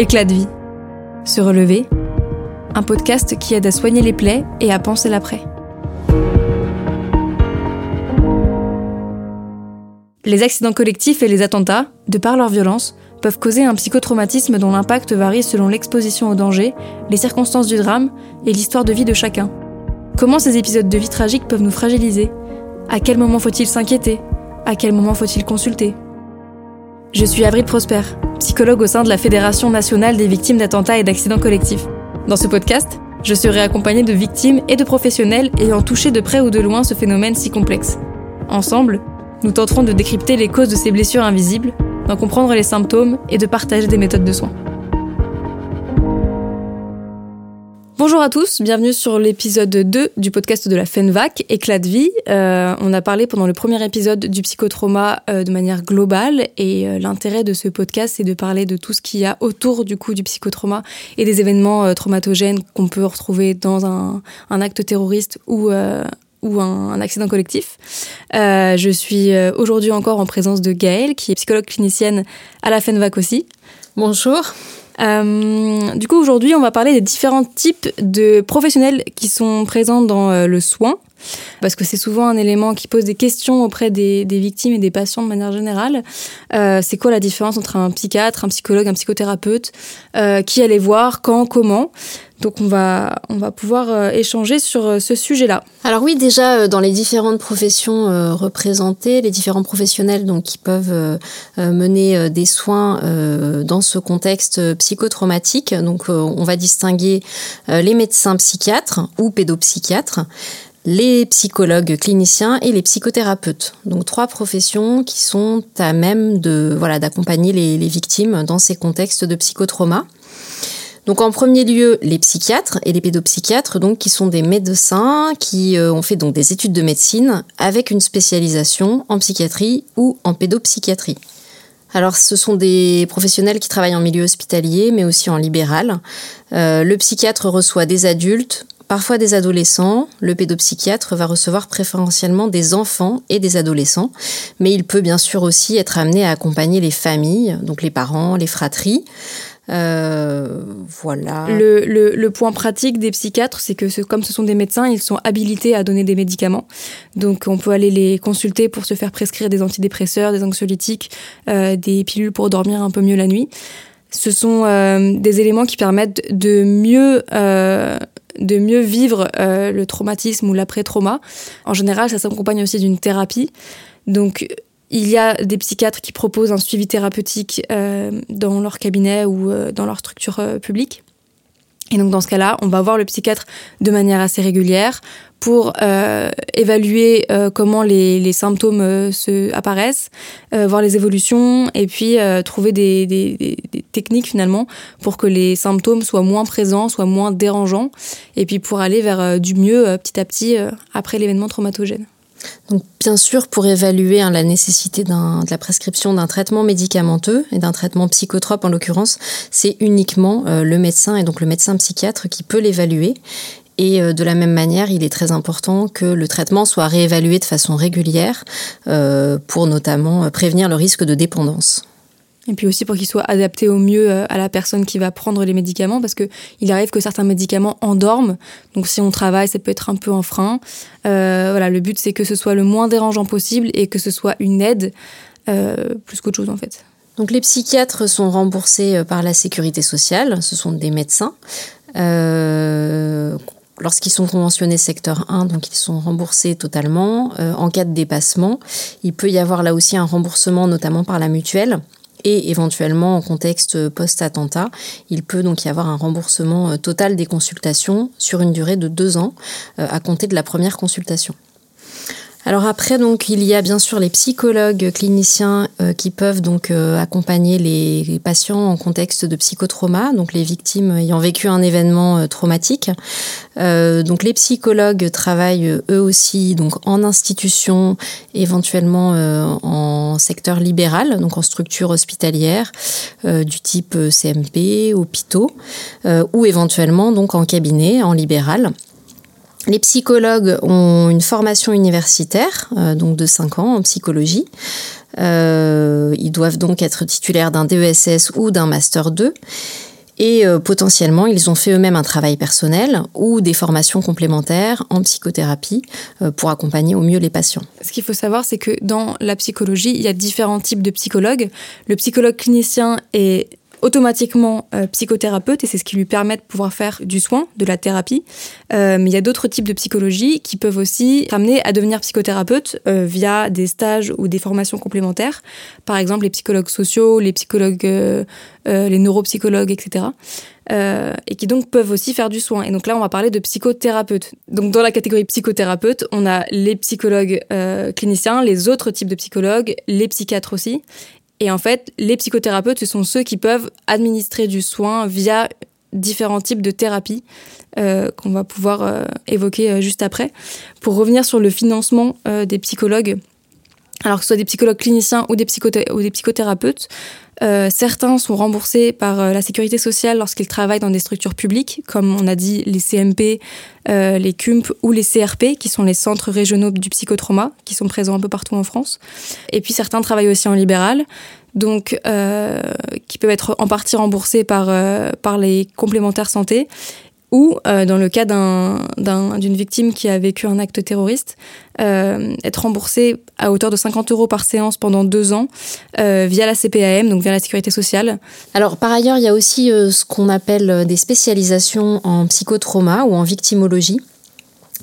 Éclat de vie. Se relever. Un podcast qui aide à soigner les plaies et à penser l'après. Les accidents collectifs et les attentats, de par leur violence, peuvent causer un psychotraumatisme dont l'impact varie selon l'exposition au danger, les circonstances du drame et l'histoire de vie de chacun. Comment ces épisodes de vie tragiques peuvent nous fragiliser? À quel moment faut-il s'inquiéter? À quel moment faut-il consulter? Je suis Avril Prosper, psychologue au sein de la Fédération nationale des victimes d'attentats et d'accidents collectifs. Dans ce podcast, je serai accompagnée de victimes et de professionnels ayant touché de près ou de loin ce phénomène si complexe. Ensemble, nous tenterons de décrypter les causes de ces blessures invisibles, d'en comprendre les symptômes et de partager des méthodes de soins. Bonjour à tous, bienvenue sur l'épisode 2 du podcast de la FENVAC, Éclat de vie. Euh, on a parlé pendant le premier épisode du psychotrauma euh, de manière globale et euh, l'intérêt de ce podcast c'est de parler de tout ce qu'il y a autour du coup du psychotrauma et des événements traumatogènes qu'on peut retrouver dans un, acte terroriste ou ou un, accident collectif. je suis aujourd'hui encore en présence de Gaëlle, qui est psychologue clinicienne à la FENVAC aussi. Bonjour. Euh, du coup, aujourd'hui, on va parler des différents types de professionnels qui sont présents dans euh, le soin, parce que c'est souvent un élément qui pose des questions auprès des, victimes et des patients de manière générale. Euh, c'est quoi la différence entre un psychiatre, un psychologue, un psychothérapeute Qui aller voir Quand Comment? Donc on va, on va pouvoir euh, échanger sur euh, ce sujet-là. Alors oui, déjà euh, dans les différentes professions représentées, les différents professionnels donc qui peuvent mener des soins dans ce contexte psychotraumatique. Donc on va distinguer les médecins psychiatres ou pédopsychiatres les psychologues cliniciens et les psychothérapeutes. Donc trois professions qui sont à même de voilà d'accompagner les, victimes dans ces contextes de psychotrauma. Donc en premier lieu, les psychiatres et les pédopsychiatres, donc qui sont des médecins qui euh, ont fait donc des études de médecine avec une spécialisation en psychiatrie ou en pédopsychiatrie. Alors, ce sont des professionnels qui travaillent en milieu hospitalier, mais aussi en libéral. Euh, le psychiatre reçoit des adultes, parfois des adolescents. Le pédopsychiatre va recevoir préférentiellement des enfants et des adolescents, mais il peut bien sûr aussi être amené à accompagner les familles, donc les parents, les fratries. Euh, voilà. Le, le, le, point pratique des psychiatres, c'est que comme ce sont des médecins, ils sont habilités à donner des médicaments. Donc on peut aller les consulter pour se faire prescrire des antidépresseurs, des anxiolytiques, euh, des pilules pour dormir un peu mieux la nuit. Ce sont euh, des éléments qui permettent de mieux euh, de mieux vivre euh, le traumatisme ou l'après-trauma. En général, ça s'accompagne aussi d'une thérapie. Donc il y a des psychiatres qui proposent un suivi thérapeutique euh, dans leur cabinet ou euh, dans leur structure publique. Et donc dans ce cas-là, on va voir le psychiatre de manière assez régulière pour évaluer comment les, symptômes se apparaissent, voir les évolutions et puis trouver des, des, techniques finalement pour que les symptômes soient moins présents, soient moins dérangeants et puis pour aller vers du mieux petit à petit après l'événement traumatogène. Donc, bien sûr, pour évaluer hein, la nécessité de la prescription d'un traitement médicamenteux et d'un traitement psychotrope en l'occurrence, c'est uniquement euh, le médecin et donc le médecin psychiatre qui peut l'évaluer. Et euh, de la même manière, il est très important que le traitement soit réévalué de façon régulière euh, pour notamment prévenir le risque de dépendance. Et puis aussi pour qu'il soit adapté au mieux euh, à la personne qui va prendre les médicaments, parce que il arrive que certains médicaments endorment. Donc si on travaille, ça peut être un peu un frein. Euh, voilà, le but c'est que ce soit le moins dérangeant possible et que ce soit une aide euh, plus qu'autre chose en fait. Donc les psychiatres sont remboursés par la sécurité sociale, ce sont des médecins. Lorsqu'ils sont conventionnés secteur 1, donc ils sont remboursés totalement. en cas de dépassement, il peut y avoir là aussi un remboursement, notamment par la mutuelle et éventuellement en contexte post-attentat, il peut donc y avoir un remboursement euh, total des consultations sur une durée de deux ans euh, à compter de la première consultation. Alors après, donc, il y a bien sûr les psychologues cliniciens euh, qui peuvent donc accompagner les, patients en contexte de psychotrauma, donc les victimes ayant vécu un événement traumatique. donc les psychologues travaillent eux aussi donc en institution, éventuellement en secteur libéral, donc en structure hospitalière du type CMP, hôpitaux, ou éventuellement donc en cabinet, en libéral. Les psychologues ont une formation universitaire, euh, donc de 5 ans en psychologie. Euh, ils doivent donc être titulaires d'un DESS ou d'un Master 2. Et euh, potentiellement, ils ont fait eux-mêmes un travail personnel ou des formations complémentaires en psychothérapie euh, pour accompagner au mieux les patients. Ce qu'il faut savoir, c'est que dans la psychologie, il y a différents types de psychologues. Le psychologue clinicien est automatiquement euh, psychothérapeute et c'est ce qui lui permet de pouvoir faire du soin, de la thérapie. Euh, mais il y a d'autres types de psychologie qui peuvent aussi amener à devenir psychothérapeute euh, via des stages ou des formations complémentaires. Par exemple, les psychologues sociaux, les psychologues, les neuropsychologues, etc. et qui donc peuvent aussi faire du soin. Et donc là, on va parler de psychothérapeute. Donc dans la catégorie psychothérapeute, on a les psychologues cliniciens, les autres types de psychologues, les psychiatres aussi, et en fait, les psychothérapeutes, ce sont ceux qui peuvent administrer du soin via différents types de thérapies euh, qu'on va pouvoir euh, évoquer euh, juste après. Pour revenir sur le financement des psychologues, alors que ce soit des psychologues cliniciens ou des, ou des psychothérapeutes, euh, certains sont remboursés par euh, la sécurité sociale lorsqu'ils travaillent dans des structures publiques, comme on a dit les CMP, euh, les CUMP ou les CRP, qui sont les centres régionaux du psychotrauma, qui sont présents un peu partout en France. Et puis certains travaillent aussi en libéral, donc qui peuvent être en partie remboursés par, par les complémentaires santé ou euh, dans le cas d'une victime qui a vécu un acte terroriste, euh, être remboursé à hauteur de 50 euros par séance pendant deux ans euh, via la CPAM, donc via la sécurité sociale. Alors par ailleurs, il y a aussi ce qu'on appelle des spécialisations en psychotrauma ou en victimologie.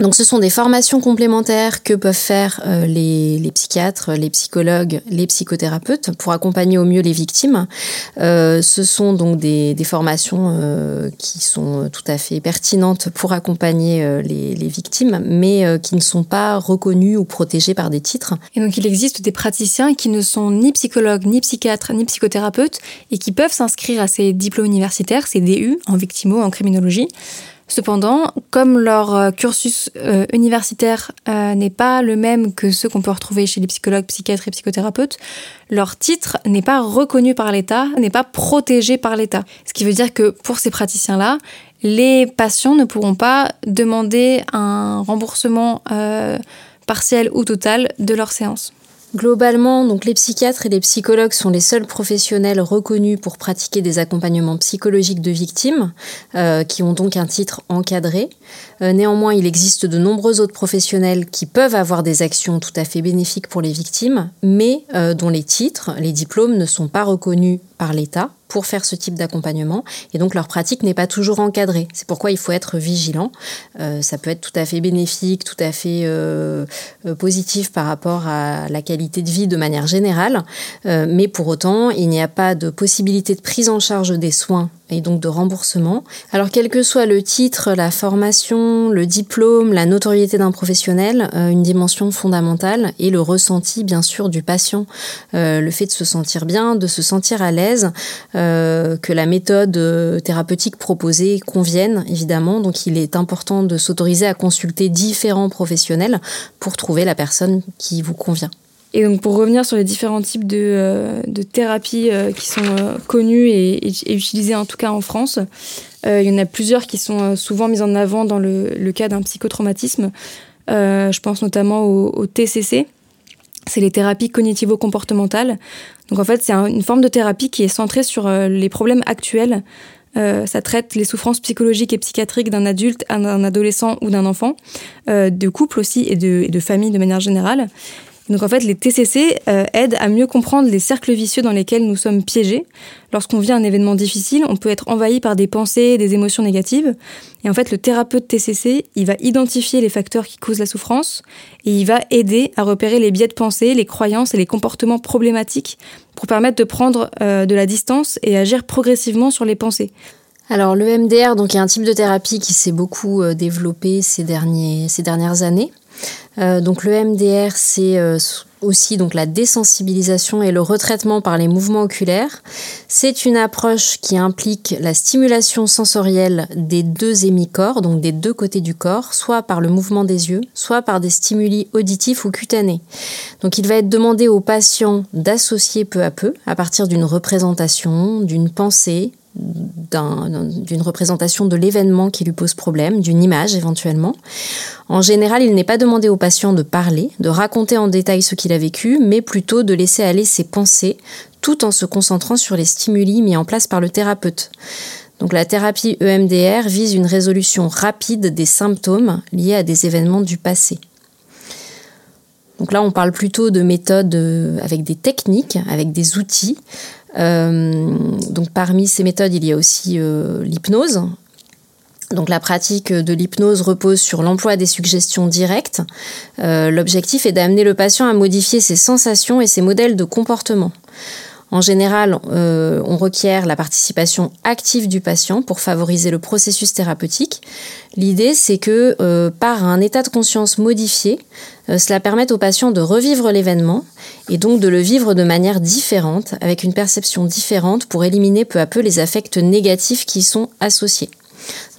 Donc ce sont des formations complémentaires que peuvent faire euh, les, psychiatres, les psychologues, les psychothérapeutes pour accompagner au mieux les victimes. Euh, ce sont donc des, formations euh, qui sont tout à fait pertinentes pour accompagner euh, les, les, victimes, mais qui ne sont pas reconnues ou protégées par des titres. Et donc il existe des praticiens qui ne sont ni psychologues, ni psychiatres, ni psychothérapeutes et qui peuvent s'inscrire à ces diplômes universitaires, ces DU en victimo, en criminologie. Cependant, comme leur euh, cursus euh, universitaire euh, n'est pas le même que ceux qu'on peut retrouver chez les psychologues, psychiatres et psychothérapeutes, leur titre n'est pas reconnu par l'État, n'est pas protégé par l'État. Ce qui veut dire que pour ces praticiens-là, les patients ne pourront pas demander un remboursement partiel ou total de leur séance. Globalement, donc les psychiatres et les psychologues sont les seuls professionnels reconnus pour pratiquer des accompagnements psychologiques de victimes, euh, qui ont donc un titre encadré. Euh, néanmoins, il existe de nombreux autres professionnels qui peuvent avoir des actions tout à fait bénéfiques pour les victimes, mais euh, dont les titres, les diplômes ne sont pas reconnus par l'État pour faire ce type d'accompagnement et donc leur pratique n'est pas toujours encadrée. C'est pourquoi il faut être vigilant. Euh, ça peut être tout à fait bénéfique, tout à fait euh, euh, positif par rapport à la qualité de vie de manière générale, mais pour autant, il n'y a pas de possibilité de prise en charge des soins et donc de remboursement. Alors quel que soit le titre, la formation, le diplôme, la notoriété d'un professionnel, euh, une dimension fondamentale est le ressenti bien sûr du patient, euh, le fait de se sentir bien, de se sentir à l'aise, euh, que la méthode thérapeutique proposée convienne évidemment. Donc il est important de s'autoriser à consulter différents professionnels pour trouver la personne qui vous convient. Et donc pour revenir sur les différents types de, euh, thérapies euh, qui sont euh, connues et, et, utilisées en tout cas en France, il y en a plusieurs qui sont souvent mises en avant dans le, cas d'un psychotraumatisme. je pense notamment au, TCC, c'est les thérapies cognitivo-comportementales. Donc en fait c'est une forme de thérapie qui est centrée sur les problèmes actuels. ça traite les souffrances psychologiques et psychiatriques d'un adulte, d'un adolescent ou d'un enfant, de couple aussi et de famille de manière générale. Donc en fait, les TCC euh, aident à mieux comprendre les cercles vicieux dans lesquels nous sommes piégés. Lorsqu'on vit un événement difficile, on peut être envahi par des pensées, des émotions négatives. Et en fait, le thérapeute TCC, il va identifier les facteurs qui causent la souffrance et il va aider à repérer les biais de pensée, les croyances et les comportements problématiques pour permettre de prendre euh, de la distance et agir progressivement sur les pensées. Alors le MDR, donc, est un type de thérapie qui s'est beaucoup euh, développé ces, derniers, ces dernières années. Euh, donc le MDR, c'est euh, aussi donc la désensibilisation et le retraitement par les mouvements oculaires. C'est une approche qui implique la stimulation sensorielle des deux hémicorps, donc des deux côtés du corps, soit par le mouvement des yeux, soit par des stimuli auditifs ou cutanés. Donc il va être demandé aux patients d'associer peu à peu, à partir d'une représentation, d'une pensée, d'une représentation de l'événement qui lui pose problème, d'une image éventuellement. En général, il n'est pas demandé au patient de parler, de raconter en détail ce qu'il a vécu, mais plutôt de laisser aller ses pensées tout en se concentrant sur les stimuli mis en place par le thérapeute. Donc la thérapie EMDR vise une résolution rapide des symptômes liés à des événements du passé. Donc là, on parle plutôt de méthodes euh, avec des techniques, avec des outils. Euh, donc parmi ces méthodes, il y a aussi euh, l'hypnose. Donc la pratique de l'hypnose repose sur l'emploi des suggestions directes. L'objectif est d'amener le patient à modifier ses sensations et ses modèles de comportement. En général, euh, on requiert la participation active du patient pour favoriser le processus thérapeutique. L'idée, c'est que euh, par un état de conscience modifié, euh, cela permet au patient de revivre l'événement et donc de le vivre de manière différente, avec une perception différente pour éliminer peu à peu les affects négatifs qui y sont associés.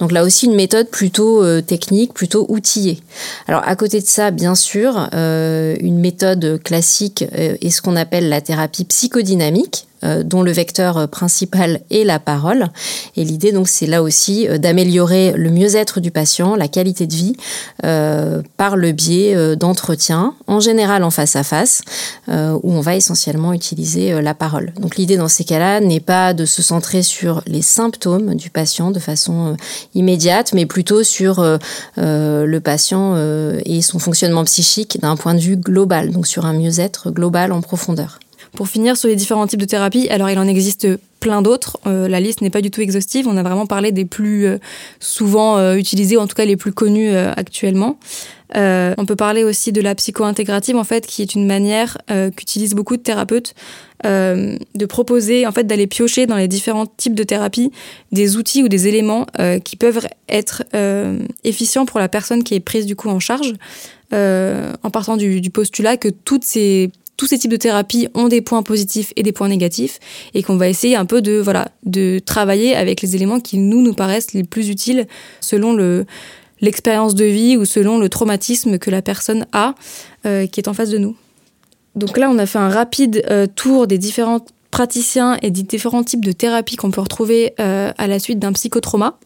Donc là aussi une méthode plutôt euh, technique, plutôt outillée. Alors à côté de ça, bien sûr, euh, une méthode classique euh, est ce qu'on appelle la thérapie psychodynamique. Euh, dont le vecteur principal est la parole. Et l'idée, donc, c'est là aussi euh, d'améliorer le mieux-être du patient, la qualité de vie, euh, par le biais d'entretiens, en général en face à face, où on va essentiellement utiliser la parole. Donc, l'idée dans ces cas-là n'est pas de se centrer sur les symptômes du patient de façon immédiate, mais plutôt sur le patient et son fonctionnement psychique d'un point de vue global, donc sur un mieux-être global en profondeur. Pour finir sur les différents types de thérapies, alors il en existe plein d'autres. Euh, la liste n'est pas du tout exhaustive. On a vraiment parlé des plus euh, souvent euh, utilisés, ou en tout cas les plus connus actuellement. on peut parler aussi de la psycho-intégrative, en fait, qui est une manière qu'utilisent beaucoup de thérapeutes de proposer, en fait, d'aller piocher dans les différents types de thérapies des outils ou des éléments qui peuvent être efficients pour la personne qui est prise du coup en charge, en partant du postulat que toutes ces tous ces types de thérapies ont des points positifs et des points négatifs et qu'on va essayer un peu de voilà de travailler avec les éléments qui nous nous paraissent les plus utiles selon le l'expérience de vie ou selon le traumatisme que la personne a euh, qui est en face de nous. Donc là, on a fait un rapide euh, tour des différents praticiens et des différents types de thérapies qu'on peut retrouver euh, à la suite d'un psychotrauma.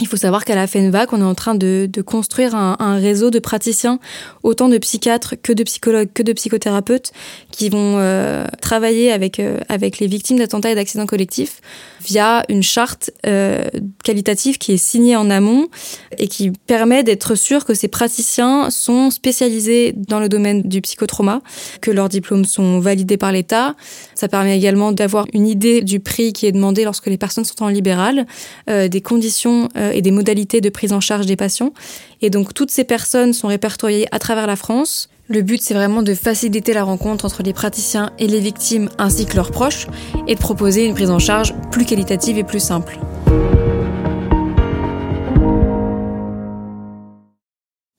Il faut savoir qu'à la FENVAC, on est en train de, construire un, réseau de praticiens, autant de psychiatres que de psychologues, que de psychothérapeutes, qui vont euh, travailler avec, euh, avec les victimes d'attentats et d'accidents collectifs via une charte euh, qualitative qui est signée en amont et qui permet d'être sûr que ces praticiens sont spécialisés dans le domaine du psychotrauma, que leurs diplômes sont validés par l'État. Ça permet également d'avoir une idée du prix qui est demandé lorsque les personnes sont en libéral, des conditions euh, et des modalités de prise en charge des patients. Et donc toutes ces personnes sont répertoriées à travers la France. Le but, c'est vraiment de faciliter la rencontre entre les praticiens et les victimes ainsi que leurs proches et de proposer une prise en charge plus qualitative et plus simple.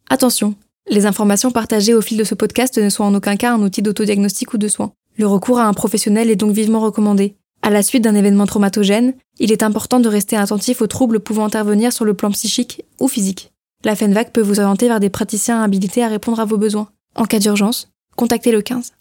Attention, les informations partagées au fil de ce podcast ne sont en aucun cas un outil d'autodiagnostic ou de soins. Le recours à un professionnel est donc vivement recommandé. À la suite d'un événement traumatogène, il est important de rester attentif aux troubles pouvant intervenir sur le plan psychique ou physique. La FENVAC peut vous orienter vers des praticiens habilités à répondre à vos besoins. En cas d'urgence, contactez le 15.